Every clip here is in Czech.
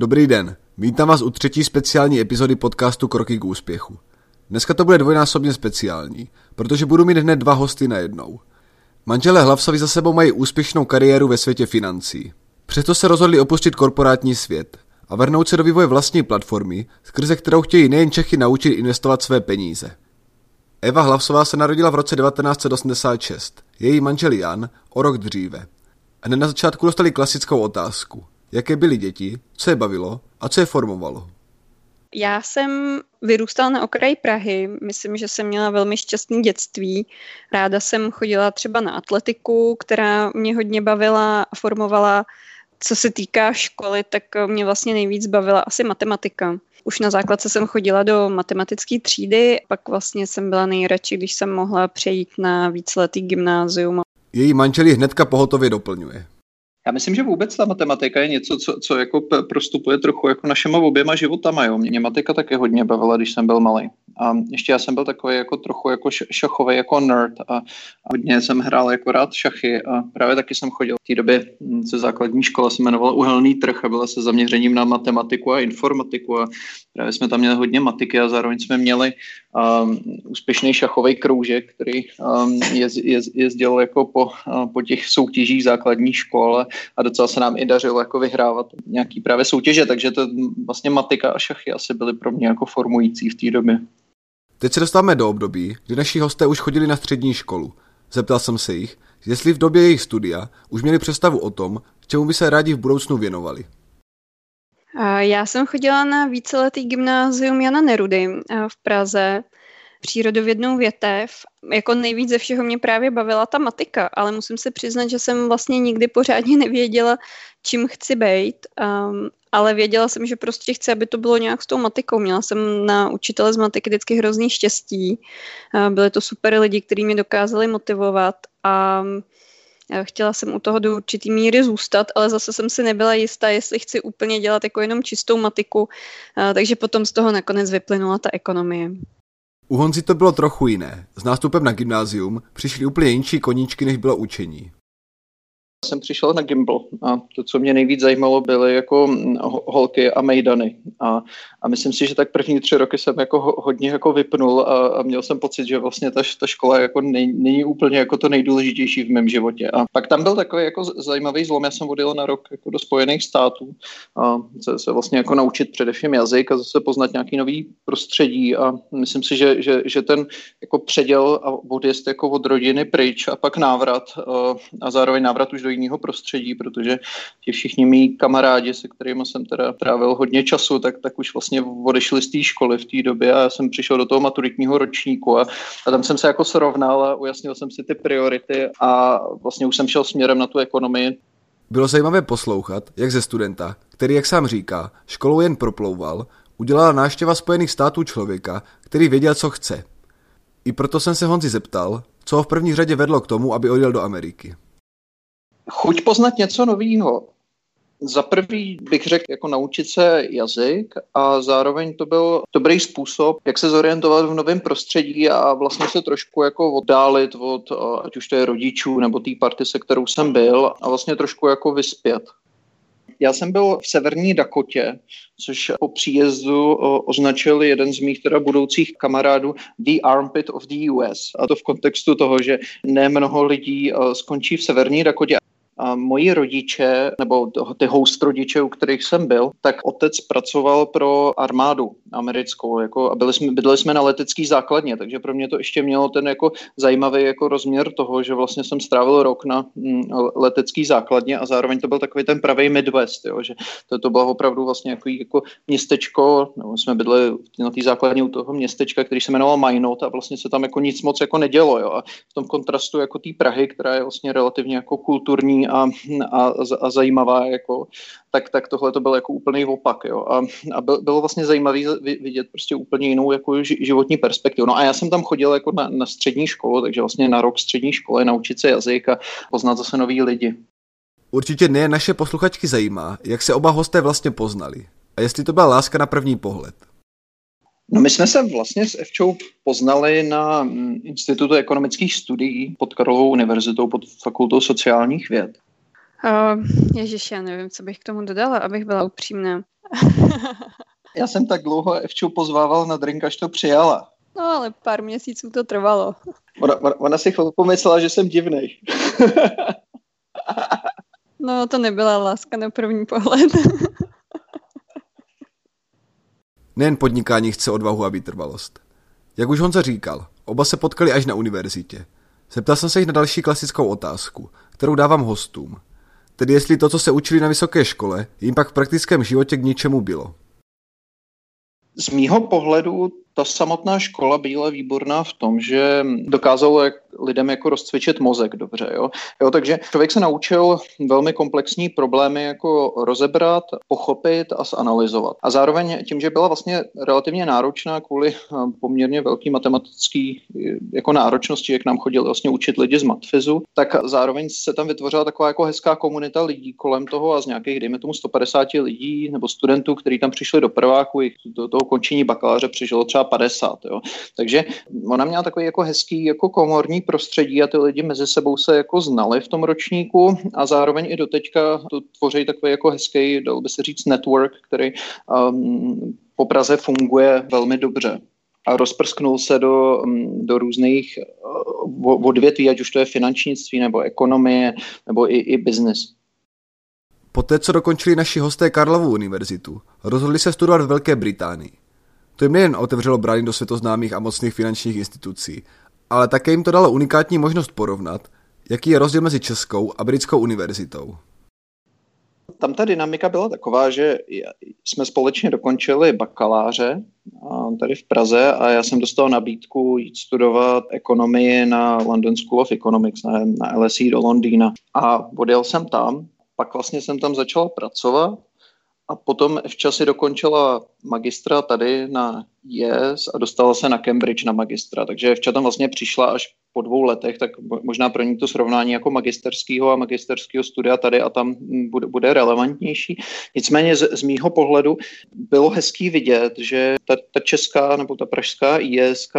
Dobrý den, vítám vás u třetí speciální epizody podcastu Kroky k úspěchu. Dneska to bude dvojnásobně speciální, protože budu mít hned dva hosty na jednou. Manželé Hlavsovi za sebou mají úspěšnou kariéru ve světě financí. Přesto se rozhodli opustit korporátní svět a vrhnout se do vývoje vlastní platformy, skrze kterou chtějí nejen Čechy naučit investovat své peníze. Eva Hlavsová se narodila v roce 1986, její manžel Jan o rok dříve. Hned na začátku dostali klasickou otázku. Jaké byly děti, co je bavilo a co je formovalo? Já jsem vyrůstala na okraji Prahy. Myslím, že jsem měla velmi šťastné dětství. Ráda jsem chodila třeba na atletiku, která mě hodně bavila a formovala. Co se týká školy, tak mě vlastně nejvíc bavila asi matematika. Už na základce jsem chodila do matematické třídy, pak vlastně jsem byla nejradši, když jsem mohla přejít na víceletý gymnázium. Její manžel ji hnedka pohotově doplňuje. Já myslím, že vůbec ta matematika je něco, co, co jako prostupuje trochu jako našima oběma životama. Jo. Mě matika taky hodně bavila, když jsem byl malý. A ještě já jsem byl takový jako trochu jako šachový jako nerd a, a hodně jsem hrál jako rád šachy a právě taky jsem chodil v té době hm, ze základní škola se jmenovala Uhelný trh a byla se zaměřením na matematiku a informatiku a právě jsme tam měli hodně matiky a zároveň jsme měli um, úspěšný šachový kroužek, který um, jez, jez, jezdil jako po, uh, po těch soutěžích základní škol a docela se nám i dařilo jako vyhrávat nějaký právě soutěže, takže to vlastně matika a šachy asi byly pro mě jako formující v té době. Teď se dostáváme do období, kdy naši hosté už chodili na střední školu. Zeptal jsem se jich, jestli v době jejich studia už měli představu o tom, čemu by se rádi v budoucnu věnovali. Já jsem chodila na víceletý gymnázium Jana Nerudy v Praze, přírodovědnou větev. Jako nejvíc ze všeho mě právě bavila ta matika, ale musím se přiznat, že jsem vlastně nikdy pořádně nevěděla, čím chci být, um, ale věděla jsem, že prostě chci, aby to bylo nějak s tou matikou. Měla jsem na učitele z matiky vždycky hrozný štěstí. Uh, byly to super lidi, kteří mě dokázali motivovat a Chtěla jsem u toho do určitý míry zůstat, ale zase jsem si nebyla jistá, jestli chci úplně dělat jako jenom čistou matiku, takže potom z toho nakonec vyplynula ta ekonomie. U Honzi to bylo trochu jiné. S nástupem na gymnázium přišly úplně jinší koníčky, než bylo učení jsem přišel na Gimbal a to, co mě nejvíc zajímalo, byly jako hm, holky a mejdany. A, a myslím si, že tak první tři roky jsem jako hodně jako vypnul a, a měl jsem pocit, že vlastně ta, ta škola jako nej, není úplně jako to nejdůležitější v mém životě. A pak tam byl takový jako zajímavý zlom. Já jsem odjel na rok jako do Spojených států a se, se vlastně jako naučit především jazyk a zase poznat nějaký nový prostředí a myslím si, že, že, že ten jako předěl a odjezd jako od rodiny pryč a pak návrat a, a zároveň návrat už do jiného prostředí, protože ti všichni mý kamarádi, se kterými jsem teda trávil hodně času, tak, tak už vlastně odešli z té školy v té době a já jsem přišel do toho maturitního ročníku a, a tam jsem se jako srovnal a ujasnil jsem si ty priority a vlastně už jsem šel směrem na tu ekonomii. Bylo zajímavé poslouchat, jak ze studenta, který, jak sám říká, školou jen proplouval, udělala náštěva Spojených států člověka, který věděl, co chce. I proto jsem se Honzi zeptal, co ho v první řadě vedlo k tomu, aby odjel do Ameriky. Chuť poznat něco nového. Za prvý bych řekl jako naučit se jazyk a zároveň to byl dobrý způsob, jak se zorientovat v novém prostředí a vlastně se trošku jako oddálit od, ať už to je rodičů nebo té party, se kterou jsem byl a vlastně trošku jako vyspět. Já jsem byl v severní Dakotě, což po příjezdu označil jeden z mých teda budoucích kamarádů The Armpit of the US. A to v kontextu toho, že ne mnoho lidí skončí v severní Dakotě a moji rodiče, nebo ty host rodiče, u kterých jsem byl, tak otec pracoval pro armádu americkou jako, a byli jsme, bydleli jsme na letecký základně, takže pro mě to ještě mělo ten jako zajímavý jako rozměr toho, že vlastně jsem strávil rok na mm, letecký základně a zároveň to byl takový ten pravý Midwest, jo, že to, to bylo opravdu vlastně jako, jako městečko, no, jsme bydleli na té základně u toho městečka, který se jmenoval Minot a vlastně se tam jako nic moc jako nedělo, jo, a v tom kontrastu jako té Prahy, která je vlastně relativně jako kulturní a, a, a zajímavá, jako, tak, tak tohle to byl jako úplný opak. Jo. A, a byl, bylo vlastně zajímavý vidět prostě úplně jinou jako životní perspektivu. No a já jsem tam chodil jako na, na střední školu, takže vlastně na rok střední školy naučit se jazyk a poznat zase nový lidi. Určitě ne naše posluchačky zajímá, jak se oba hosté vlastně poznali a jestli to byla láska na první pohled. No my jsme se vlastně s Evčou poznali na mm, Institutu ekonomických studií pod Karlovou univerzitou, pod fakultou sociálních věd. Uh, Ježiš, já nevím, co bych k tomu dodala, abych byla upřímná. Já jsem tak dlouho Evču pozvával na drink, až to přijala. No ale pár měsíců to trvalo. Ona, ona si chvilku pomyslela, že jsem divný. no to nebyla láska na první pohled. Nejen podnikání chce odvahu a vytrvalost. Jak už Honza říkal, oba se potkali až na univerzitě. Zeptal jsem se jich na další klasickou otázku, kterou dávám hostům. Tedy jestli to, co se učili na vysoké škole, jim pak v praktickém životě k ničemu bylo. Z mýho pohledu ta samotná škola byla výborná v tom, že dokázalo jak lidem jako rozcvičit mozek dobře. Jo? Jo, takže člověk se naučil velmi komplexní problémy jako rozebrat, pochopit a zanalizovat. A zároveň tím, že byla vlastně relativně náročná kvůli eh, poměrně velký matematický eh, jako náročnosti, jak nám chodili vlastně učit lidi z matfizu, tak zároveň se tam vytvořila taková jako hezká komunita lidí kolem toho a z nějakých, dejme tomu, 150 lidí nebo studentů, kteří tam přišli do prváku, do toho končení bakaláře přišlo třeba 50. Jo. Takže ona měla takový jako hezký jako komorní prostředí a ty lidi mezi sebou se jako znali v tom ročníku a zároveň i doteďka to tvoří takový jako hezký, dal by se říct, network, který um, po Praze funguje velmi dobře a rozprsknul se do, um, do různých uh, odvětví, ať už to je finančnictví nebo ekonomie nebo i, i business. Poté, co dokončili naši hosté Karlovu univerzitu, rozhodli se studovat v Velké Británii. To jim nejen otevřelo brány do světoznámých a mocných finančních institucí, ale také jim to dalo unikátní možnost porovnat, jaký je rozdíl mezi Českou a Britskou univerzitou. Tam ta dynamika byla taková, že jsme společně dokončili bakaláře tady v Praze a já jsem dostal nabídku jít studovat ekonomii na London School of Economics, na, LSE do Londýna. A odjel jsem tam, pak vlastně jsem tam začal pracovat a potom v časi dokončila magistra tady na Yes a dostala se na Cambridge na magistra. Takže Evča tam vlastně přišla až po dvou letech, tak možná pro ní to srovnání jako magisterského a magisterského studia tady a tam bude, bude relevantnější. Nicméně z, z mýho pohledu bylo hezký vidět, že ta, ta česká nebo ta pražská ISK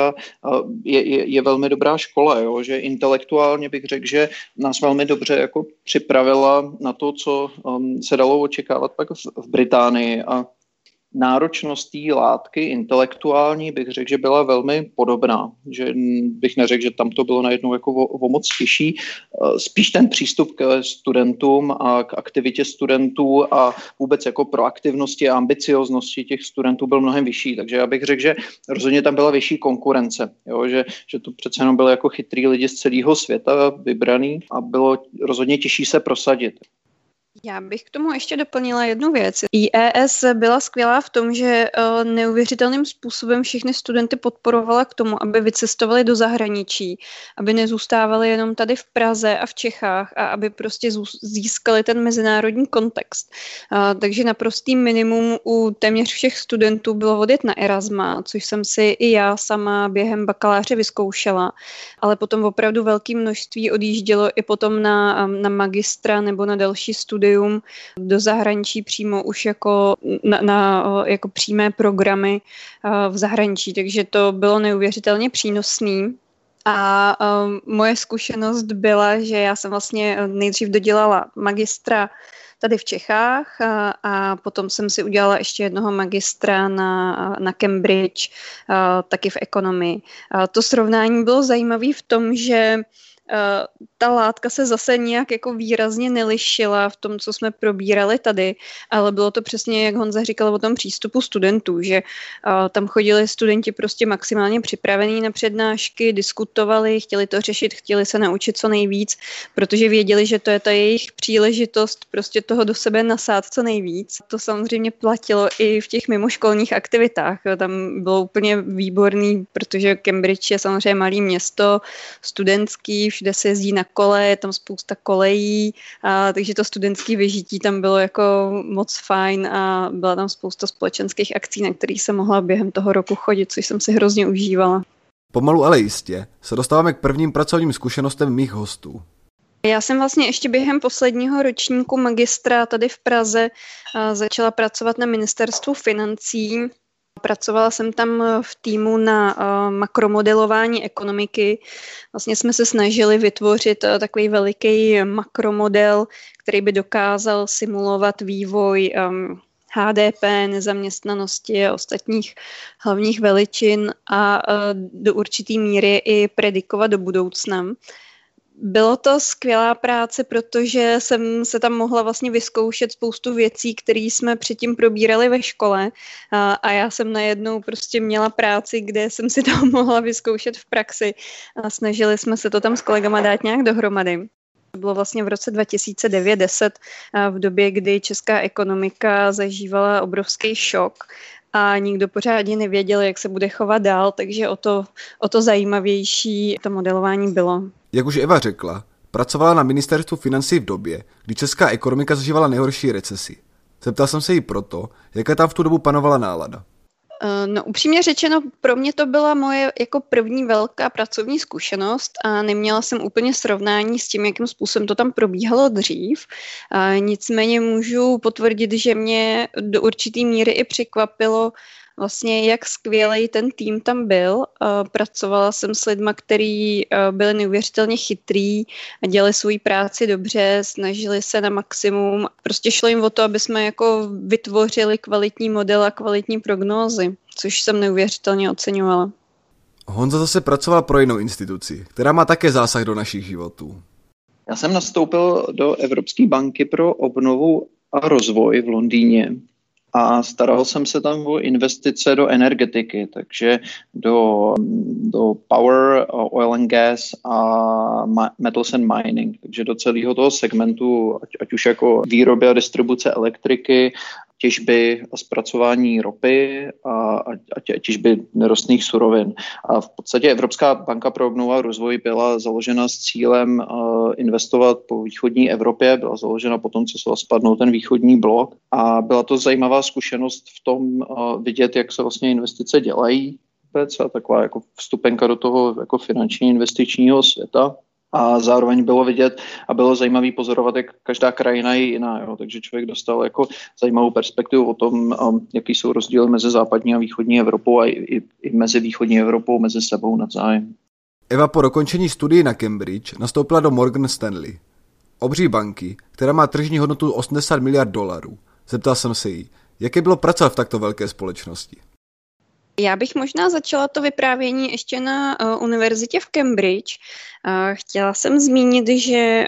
je, je, je velmi dobrá škola, jo? že intelektuálně bych řekl, že nás velmi dobře jako připravila na to, co um, se dalo očekávat pak v, v Británii a náročnost té látky intelektuální bych řekl, že byla velmi podobná. Že bych neřekl, že tam to bylo najednou jako o, o moc těžší. Eh, spíš ten přístup k studentům a k aktivitě studentů a vůbec jako proaktivnosti a ambicioznosti těch studentů byl mnohem vyšší. Takže já bych řekl, že rozhodně tam byla vyšší konkurence. Jo? Že, že to přece jenom byly jako chytrý lidi z celého světa vybraný a bylo rozhodně těžší se prosadit. Já bych k tomu ještě doplnila jednu věc. IES byla skvělá v tom, že eh, neuvěřitelným způsobem všechny studenty podporovala k tomu, aby vycestovali do zahraničí, aby nezůstávali jenom tady v Praze a v Čechách a aby prostě získali ten mezinárodní kontext. Takže naprostý minimum u téměř všech studentů bylo odjet na Erasma, což jsem si i já sama během bakaláře vyzkoušela, ale potom opravdu velké množství odjíždělo i potom na, na magistra nebo na další studium studium do zahraničí přímo už jako na, na jako přímé programy v zahraničí, takže to bylo neuvěřitelně přínosný. A um, moje zkušenost byla, že já jsem vlastně nejdřív dodělala magistra tady v Čechách a, a potom jsem si udělala ještě jednoho magistra na, na Cambridge, a, taky v ekonomii. A to srovnání bylo zajímavé v tom, že ta látka se zase nějak jako výrazně nelišila v tom, co jsme probírali tady, ale bylo to přesně, jak Honza říkal o tom přístupu studentů, že uh, tam chodili studenti prostě maximálně připravení na přednášky, diskutovali, chtěli to řešit, chtěli se naučit co nejvíc, protože věděli, že to je ta jejich příležitost prostě toho do sebe nasát co nejvíc. To samozřejmě platilo i v těch mimoškolních aktivitách. Tam bylo úplně výborný, protože Cambridge je samozřejmě malý město, studentský, všude se jezdí na kole, je tam spousta kolejí, a, takže to studentské vyžití tam bylo jako moc fajn a byla tam spousta společenských akcí, na kterých jsem mohla během toho roku chodit, což jsem si hrozně užívala. Pomalu, ale jistě se dostáváme k prvním pracovním zkušenostem mých hostů. Já jsem vlastně ještě během posledního ročníku magistra tady v Praze začala pracovat na ministerstvu financí Pracovala jsem tam eh, v týmu na uh, makromodelování ekonomiky. Vlastně jsme se snažili vytvořit uh, takový veliký makromodel, který by dokázal simulovat vývoj HDP, nezaměstnanosti a ostatních hlavních veličin a do určitý míry i predikovat do budoucna. Bylo to skvělá práce, protože jsem se tam mohla vlastně vyzkoušet spoustu věcí, které jsme předtím probírali ve škole a, a já jsem najednou prostě měla práci, kde jsem si to mohla vyzkoušet v praxi a snažili jsme se to tam s kolegama dát nějak dohromady. To bylo vlastně v roce 2009-10, v době, kdy česká ekonomika zažívala obrovský šok a nikdo pořádně nevěděl, jak se bude chovat dál, takže o to, o to zajímavější to modelování bylo. Jak už Eva řekla, pracovala na ministerstvu financí v době, kdy česká ekonomika zažívala nejhorší recesi. Zeptal jsem se jí proto, jaká tam v tu dobu panovala nálada. Eh, no upřímně řečeno, pro mě to byla moje jako první velká pracovní zkušenost a neměla jsem úplně srovnání s tím, jakým způsobem to tam probíhalo dřív. A nicméně můžu potvrdit, že mě do určitý míry i překvapilo, vlastně jak skvělý ten tým tam byl. Pracovala jsem s lidmi, kteří byli neuvěřitelně chytrý a dělali svou práci dobře, snažili se na maximum. Prostě šlo jim o to, aby jsme jako vytvořili kvalitní model a kvalitní prognózy, což jsem neuvěřitelně oceňovala. Honza zase pracoval pro jinou instituci, která má také zásah do našich životů. Já jsem nastoupil do Evropské banky pro obnovu a rozvoj v Londýně a staral jsem se tam o investice do energetiky, takže do, do power, oil and gas a metals and mining, takže do celého toho segmentu, ať, ať už jako výroby a distribuce elektriky, těžby a zpracování ropy a, a, těžby nerostných surovin. A v podstatě Evropská banka pro obnovu a rozvoj byla založena s cílem investovat po východní Evropě, byla založena po tom, co se spadnou ten východní blok a byla to zajímavá zkušenost v tom vidět, jak se vlastně investice dělají a taková jako vstupenka do toho jako finanční investičního světa a zároveň bylo vidět a bylo zajímavý pozorovat, jak každá krajina je jiná. Jo. Takže člověk dostal jako zajímavou perspektivu o tom, um, jaký jsou rozdíly mezi západní a východní Evropou a i, i, i mezi východní Evropou, mezi sebou navzájem. Eva po dokončení studii na Cambridge nastoupila do Morgan Stanley, obří banky, která má tržní hodnotu 80 miliard dolarů. Zeptal jsem se jí, jaké bylo pracovat v takto velké společnosti. Já bych možná začala to vyprávění ještě na uh, univerzitě v Cambridge, Chtěla jsem zmínit, že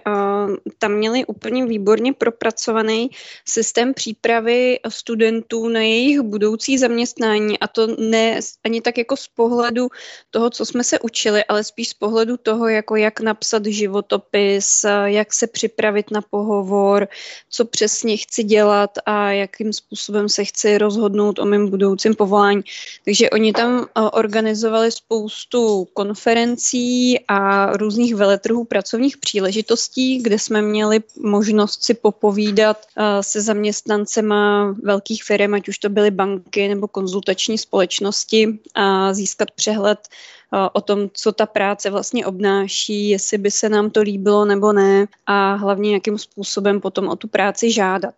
tam měli úplně výborně propracovaný systém přípravy studentů na jejich budoucí zaměstnání a to ne ani tak jako z pohledu toho, co jsme se učili, ale spíš z pohledu toho, jako jak napsat životopis, jak se připravit na pohovor, co přesně chci dělat a jakým způsobem se chci rozhodnout o mém budoucím povolání. Takže oni tam organizovali spoustu konferencí a různých veletrhů pracovních příležitostí, kde jsme měli možnost si popovídat eh, se zaměstnancema velkých firm, ať už to byly banky nebo konzultační společnosti a získat přehled eh, o tom, co ta práce vlastně obnáší, jestli by se nám to líbilo nebo ne a hlavně jakým způsobem potom o tu práci žádat.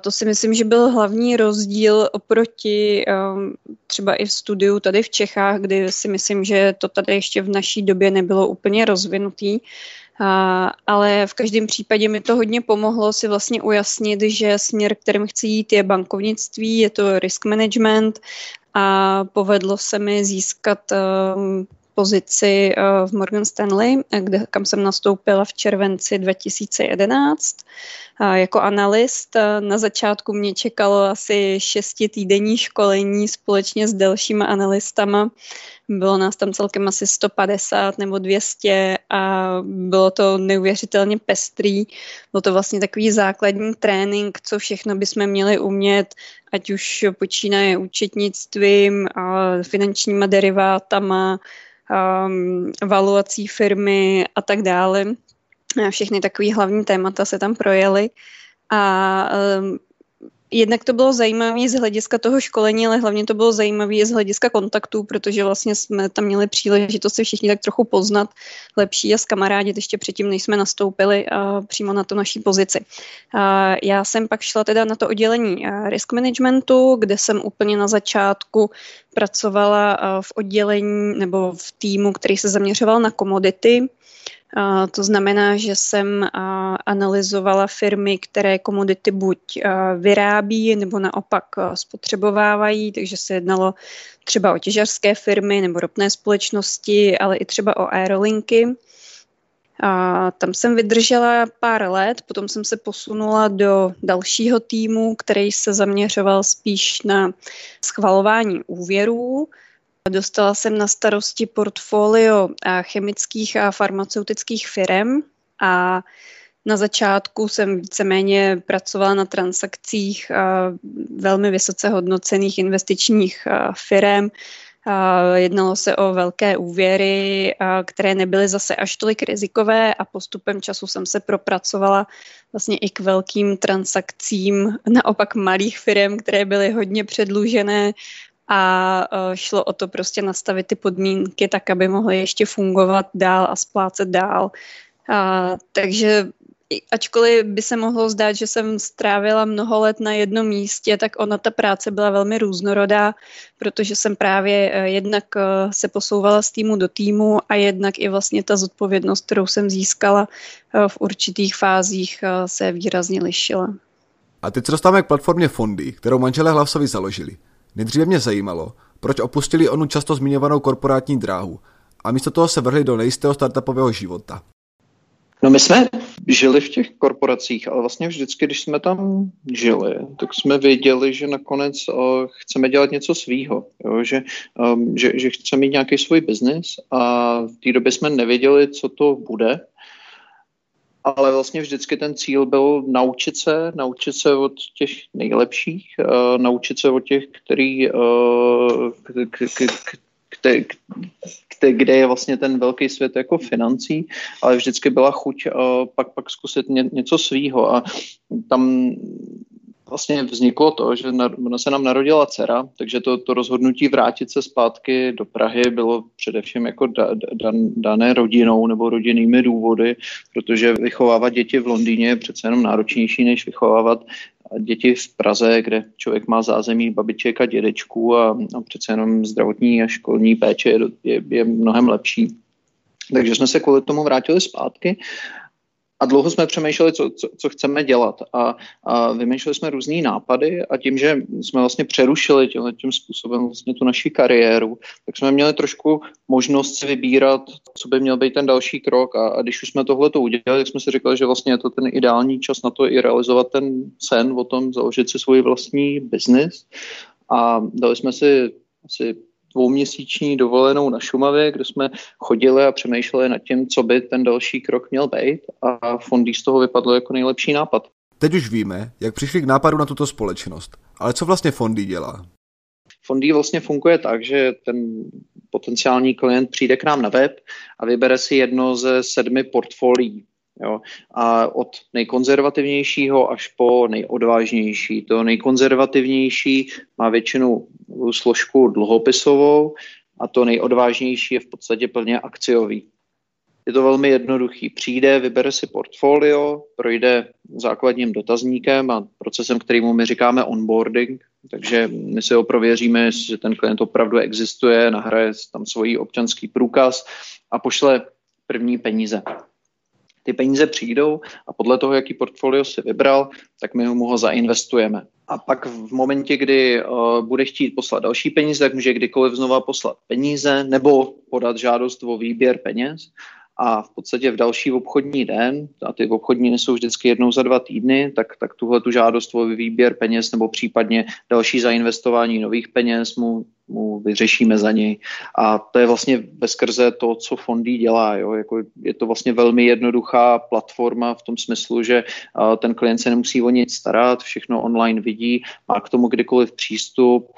To si myslím, že byl hlavní rozdíl oproti um, třeba i v studiu tady v Čechách, kdy si myslím, že to tady ještě v naší době nebylo úplně rozvinutý. A, ale v každém případě mi to hodně pomohlo si vlastně ujasnit, že směr, kterým chci jít, je bankovnictví, je to risk management a povedlo se mi získat um, pozici uh, v Morgan Stanley, kde, kam jsem nastoupila v červenci 2011 jako analyst. Na začátku mě čekalo asi šestitýdenní školení společně s dalšíma analystama. Bylo nás tam celkem asi 150 nebo 200 a bylo to neuvěřitelně pestrý. Byl to vlastně takový základní trénink, co všechno bychom měli umět, ať už počínaje účetnictvím, finančníma derivátama, um, valuací firmy a tak dále. Všechny takové hlavní témata se tam projely a um, jednak to bylo zajímavé z hlediska toho školení, ale hlavně to bylo zajímavé z hlediska kontaktů, protože vlastně jsme tam měli příležitost se všichni tak trochu poznat lepší a skamarádit ještě předtím, než jsme nastoupili a přímo na tu naší pozici. A já jsem pak šla teda na to oddělení risk managementu, kde jsem úplně na začátku pracovala v oddělení nebo v týmu, který se zaměřoval na komodity, To znamená, že jsem analyzovala firmy, které komodity buď vyrábí nebo naopak spotřebovávají, takže se jednalo třeba o těžařské firmy nebo ropné společnosti, ale i třeba o aerolinky. A tam jsem vydržela pár let, potom jsem se posunula do dalšího týmu, který se zaměřoval spíš na schvalování úvěrů. Dostala jsem na starosti portfolio chemických a farmaceutických firm a na začátku jsem víceméně pracovala na transakcích velmi vysoce hodnocených investičních firm, Jednalo se o velké úvěry, které nebyly zase až tolik rizikové a postupem času jsem se propracovala vlastně i k velkým transakcím, naopak malých firm, které byly hodně předlužené a šlo o to prostě nastavit ty podmínky tak, aby mohly ještě fungovat dál a splácet dál. A, takže ačkoliv by se mohlo zdát, že jsem strávila mnoho let na jednom místě, tak ona ta práce byla velmi různorodá, protože jsem právě eh, jednak eh, se posouvala z týmu do týmu a jednak i vlastně ta zodpovědnost, kterou jsem získala v určitých fázích, se výrazně lišila. A teď se dostáváme k platformě Fondy, kterou manželé Hlavsovi založili. Nejdříve mě zajímalo, proč opustili onu často zmiňovanou korporátní dráhu a místo toho se vrhli do nejistého startupového života. No my jsme žili v těch korporacích, ale vlastně vždycky, když jsme tam žili, tak jsme věděli, že nakonec uh, chceme dělat něco svýho, jo? Že, um, že, že chceme mít nějaký svůj biznis a v té době jsme nevěděli, co to bude, ale vlastně vždycky ten cíl byl naučit se, naučit se od těch nejlepších, uh, naučit se od těch, který, uh, k, k, k, kde, kde, kde je vlastně ten velký svět jako financí, ale vždycky byla chuť uh, pak, pak zkusit ně, něco svýho. A tam vlastně vzniklo to, že na, se nám narodila dcera, takže to, to rozhodnutí vrátit se zpátky do Prahy bylo především jako da, da, dané rodinou nebo rodinnými důvody, protože vychovávat děti v Londýně je přece jenom náročnější, než vychovávat děti v Praze, kde člověk má zázemí babiček a dědečků a, a přece jenom zdravotní a školní péče je, je, je mnohem lepší. Takže jsme se kvůli tomu vrátili zpátky a dlouho jsme přemýšleli, co, co, co chceme dělat. A, a vymýšleli jsme různé nápady a tím, že jsme vlastně přerušili tímhle tím způsobem vlastně tu naši kariéru, tak jsme měli trošku možnost si vybírat, co by měl být ten další krok. A, a když už jsme tohle to udělali, tak jsme si říkali, že vlastně je to ten ideální čas na to i realizovat ten sen o tom založit si svůj vlastní biznis a dali jsme si asi dvouměsíční dovolenou na Šumavě, kde jsme chodili a přemýšleli nad tím, co by ten další krok měl být a Fondy z toho vypadlo jako nejlepší nápad. Teď už víme, jak přišli k nápadu na tuto společnost. Ale co vlastně Fondy dělá? Fondy vlastně funguje tak, že ten potenciální klient přijde k nám na web a vybere si jedno ze sedmi portfolií. Jo? A od nejkonzervativnějšího až po nejodvážnější. To nejkonzervativnější má většinu složku dluhopisovou a to nejodvážnější je v podstatě plně akciový. Je to velmi jednoduchý. Přijde, vybere si portfolio, projde základním dotazníkem a procesem, kterýmu my říkáme onboarding, takže my si ho prověříme, že ten klient opravdu existuje, nahraje tam svůj občanský průkaz a pošle první peníze ty peníze přijdou a podle toho, jaký portfolio si vybral, tak my mu ho zainvestujeme. A pak v momentě, kdy uh, bude chtít poslat další peníze, tak může kdykoliv znova poslat peníze nebo podat žádost o výběr peněz a v podstatě v další obchodní den, a ty obchodní jsou vždycky jednou za dva týdny, tak, tak tuhle tu žádost o výběr peněz nebo případně další zainvestování nových peněz mu mu vyřešíme za něj. A to je vlastně bezkrze to, co Fondy dělá. Jo? Jako je to vlastně velmi jednoduchá platforma v tom smyslu, že ten klient se nemusí o nic starat, všechno online vidí, má k tomu kdykoliv přístup,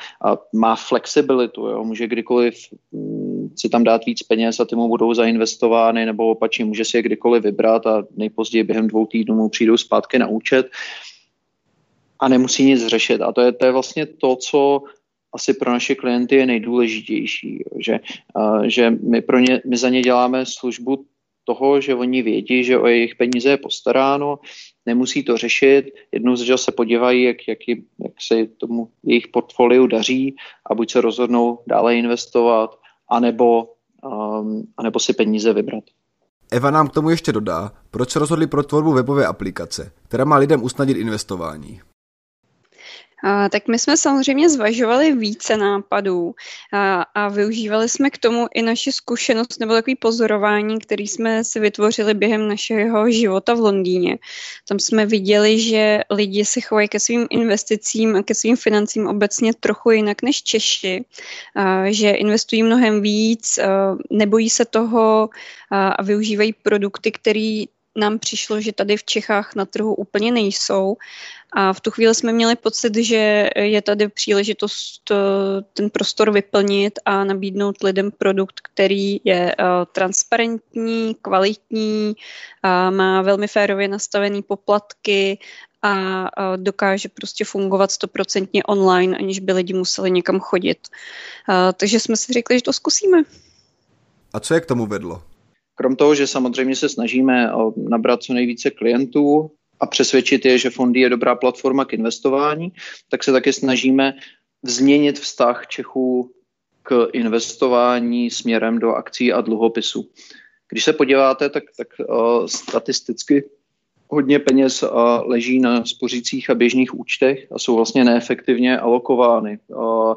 má flexibilitu, jo? může kdykoliv mm, si tam dát víc peněz a ty mu budou zainvestovány, nebo opačně může si je kdykoliv vybrat a nejpozději během dvou týdnů mu přijdou zpátky na účet a nemusí nic řešit. A to je, to je vlastně to, co asi pro naše klienty je nejdůležitější, že, že my, pro ně, my za ně děláme službu toho, že oni vědí, že o jejich peníze je postaráno, nemusí to řešit, jednou že se podívají, jak, jak, jak se tomu jejich portfoliu daří a buď se rozhodnou dále investovat, anebo, um, anebo si peníze vybrat. Eva nám k tomu ještě dodá, proč se rozhodli pro tvorbu webové aplikace, která má lidem usnadnit investování. Tak my jsme samozřejmě zvažovali více nápadů a, a využívali jsme k tomu i naši zkušenost nebo takový pozorování, který jsme si vytvořili během našeho života v Londýně. Tam jsme viděli, že lidi se chovají ke svým investicím a ke svým financím obecně trochu jinak než Češi, a, že investují mnohem víc, a, nebojí se toho a, a využívají produkty, které nám přišlo, že tady v Čechách na trhu úplně nejsou. A v tu chvíli jsme měli pocit, že je tady příležitost eh, ten prostor vyplnit a nabídnout lidem produkt, který je eh, transparentní, kvalitní, má velmi férově nastavený poplatky a dokáže prostě fungovat stoprocentně online, aniž by lidi museli někam chodit. Takže jsme si řekli, že to zkusíme. A co je k tomu vedlo? Krom toho, že samozřejmě se snažíme nabrat co nejvíce klientů a přesvědčit je, že fondy je dobrá platforma k investování, tak se také snažíme změnit vztah Čechů k investování směrem do akcí a dluhopisů. Když se podíváte, tak, tak uh, statisticky hodně peněz uh, leží na spořících a běžných účtech a jsou vlastně neefektivně alokovány. Uh,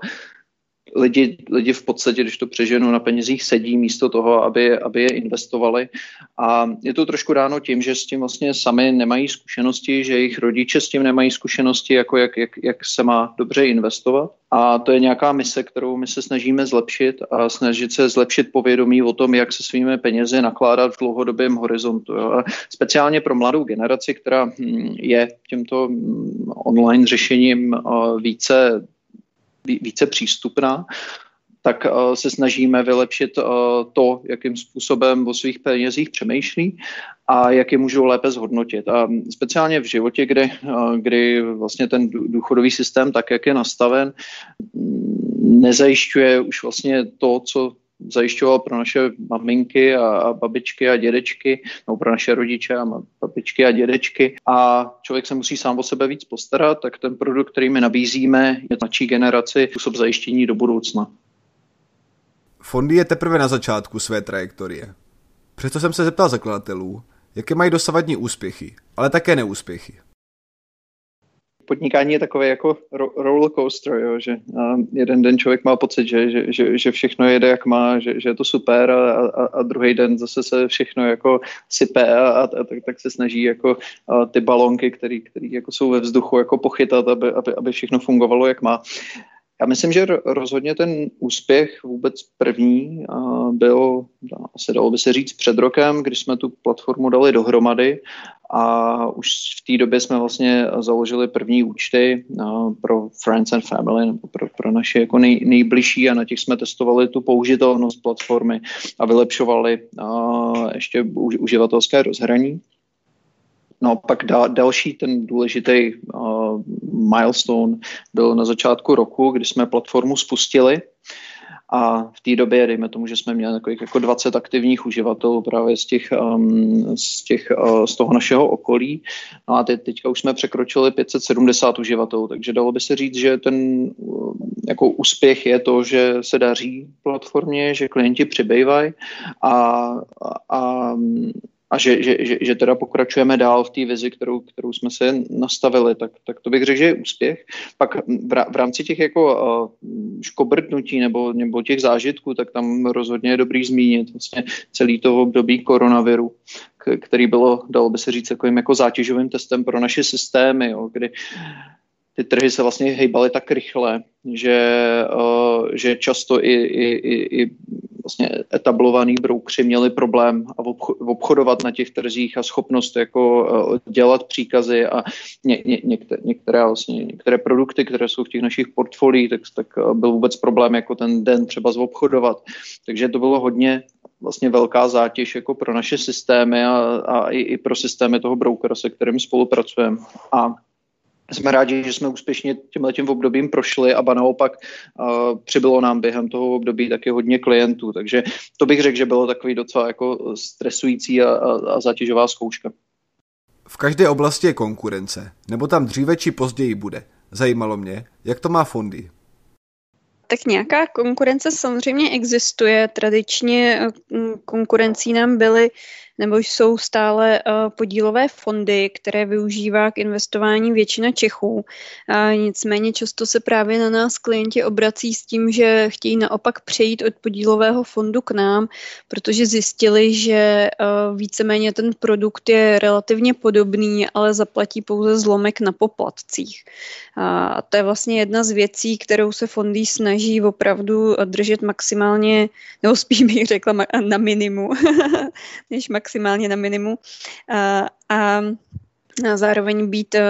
lidi, lidi v podstatě, když to přeženu na penězích, sedí místo toho, aby, aby je investovali. A je to trošku dáno tím, že s tím vlastně sami nemají zkušenosti, že jejich rodiče s tím nemají zkušenosti, jako jak, jak, jak se má dobře investovat. A to je nějaká mise, kterou my se snažíme zlepšit a snažit se zlepšit povědomí o tom, jak se svými penězi nakládat v dlouhodobém horizontu. Jo. A speciálně pro mladou generaci, která hm, je tímto hm, online řešením více více přístupná, tak uh, se snažíme vylepšit uh, to, jakým způsobem o svých penězích přemýšlí a jak je můžou lépe zhodnotit. A speciálně v životě, kdy, uh, kdy vlastně ten důchodový systém, tak jak je nastaven, nezajišťuje už vlastně to, co zajišťoval pro naše maminky a, a babičky a dědečky, nebo pro naše rodiče a babičky a dědečky. A člověk se musí sám o sebe víc postarat, tak ten produkt, který my nabízíme, je mladší generaci způsob zajištění do budoucna. Fondy je teprve na začátku své trajektorie. Přesto jsem se zeptal zakladatelů, jaké mají dosavadní úspěchy, ale také neúspěchy podnikání je takové jako roller coaster, jo, že jeden den člověk má pocit, že, že, že, že všechno jede jak má, že, že je to super a, a, a druhý den zase se všechno jako sype a, a, a tak, tak se snaží jako a ty balonky, které jako jsou ve vzduchu, jako pochytat, aby, aby, aby všechno fungovalo jak má. Já myslím, že rozhodně ten úspěch vůbec první byl, asi dalo by se říct, před rokem, když jsme tu platformu dali dohromady a už v té době jsme vlastně založili první účty pro Friends and Family, nebo pro, pro naše jako nej, nejbližší a na těch jsme testovali tu použitelnost platformy a vylepšovali ještě uživatelské rozhraní. No pak da, další ten důležitý uh, milestone byl na začátku roku, kdy jsme platformu spustili a v té době, dejme tomu, že jsme měli takových jako 20 aktivních uživatelů právě z, těch, um, z, těch, uh, z toho našeho okolí. No a teď, teďka už jsme překročili 570 uživatelů, takže dalo by se říct, že ten uh, jako úspěch je to, že se daří platformě, že klienti přibývají a, a, a že, že, že, že teda pokračujeme dál v té vizi, kterou, kterou jsme si nastavili, tak, tak to bych řekl, že je úspěch. Pak v rámci těch jako uh, škobrdnutí nebo, nebo těch zážitků, tak tam rozhodně je dobrý zmínit vlastně celý to období koronaviru, který bylo, dalo by se říct, takovým jako zátěžovým testem pro naše systémy, jo, kdy ty trhy se vlastně hejbaly tak rychle, že, uh, že často i, i, i, i vlastně etablovaný broukři měli problém a obchodovat na těch trzích a schopnost jako eh, dělat příkazy a ně, ně, některé, některé, vlastně, některé produkty, které jsou v těch našich portfoliích, tak, tak eh, byl vůbec problém jako ten den třeba zobchodovat. Takže to bylo hodně vlastně velká zátěž jako pro naše systémy a, a i, i pro systémy toho broukera, se kterým spolupracujeme. A jsme rádi, že jsme úspěšně tímhle tím obdobím prošli a ba naopak uh, přibylo nám během toho období taky hodně klientů, takže to bych řekl, že bylo takový docela jako stresující a, a, a zátěžová zkouška. V každé oblasti je konkurence, nebo tam dříve či později bude. Zajímalo mě, jak to má fondy. Tak nějaká konkurence samozřejmě existuje. Tradičně konkurencí nám byly nebo jsou stále uh, podílové fondy, které využívá k investování většina Čechů. Nicméně často se právě na nás klienti obrací s tím, že chtějí naopak přejít od podílového fondu k nám, protože zjistili, že uh, víceméně ten produkt je relativně podobný, ale zaplatí pouze zlomek na poplatcích. A to je vlastně jedna z věcí, kterou se fondy snaží opravdu držet maximálně, nebo spíš bych řekla na minimu, než maximálně na minimu. A, a a zároveň být eh,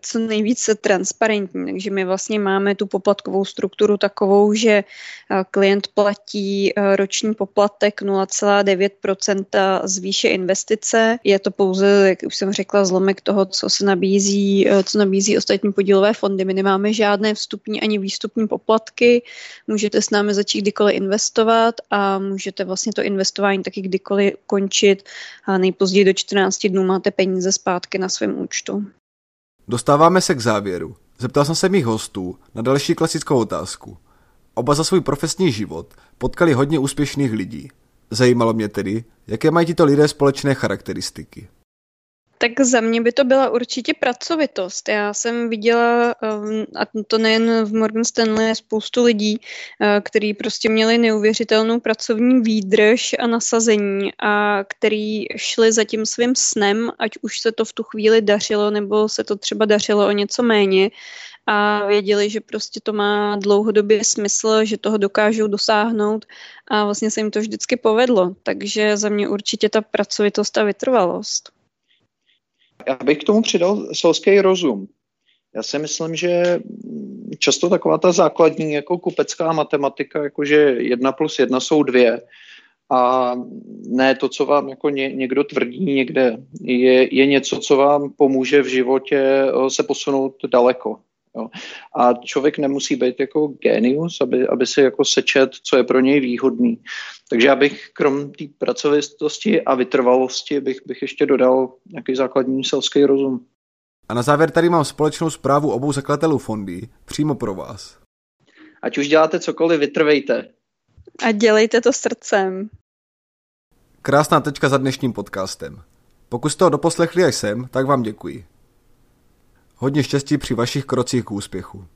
co nejvíce transparentní. Takže my vlastně máme tu poplatkovou strukturu takovou, že eh, klient platí eh, roční poplatek 0,9% z výše investice. Je to pouze, jak už jsem řekla, zlomek toho, co se nabízí, co nabízí ostatní podílové fondy. My nemáme žádné vstupní ani výstupní poplatky. Můžete s námi začít kdykoliv investovat a můžete vlastně to investování taky kdykoliv končit a nejpozději do 14 dnů máte peníze zpátky na svém účtu. Dostáváme se k závěru. Zeptal jsem se mých hostů na další klasickou otázku. Oba za svůj profesní život potkali hodně úspěšných lidí. Zajímalo mě tedy, jaké mají tito lidé společné charakteristiky. Tak za mě by to byla určitě pracovitost. Já jsem viděla, um, a to nejen v Morgan Stanley, spoustu lidí, uh, kteří prostě měli neuvěřitelnou pracovní výdrž a nasazení a který šli za tím svým snem, ať už se to v tu chvíli dařilo, nebo se to třeba dařilo o něco méně a věděli, že prostě to má dlouhodobě smysl, že toho dokážou dosáhnout a vlastně se jim to vždycky povedlo. Takže za mě určitě ta pracovitost a vytrvalost. Já bych k tomu přidal selský rozum. Já si myslím, že často taková ta základní jako kupecká matematika, jakože jedna plus jedna jsou dvě, a ne to, co vám jako ně, někdo tvrdí někde, je, je něco, co vám pomůže v životě eh, se posunout daleko. Jo. A člověk nemusí být jako genius, aby, aby si jako sečet, co je pro něj výhodný. Takže já bych krom té pracovitosti a vytrvalosti bych, bych ještě dodal nějaký základní selský rozum. A na závěr tady mám společnou zprávu obou zakladatelů fondy přímo pro vás. Ať už děláte cokoliv, vytrvejte. A dělejte to srdcem. Krásná tečka za dnešním podcastem. Pokud jste ho doposlechli až sem, tak vám děkuji. Hodně štěstí při vašich krocích k úspěchu.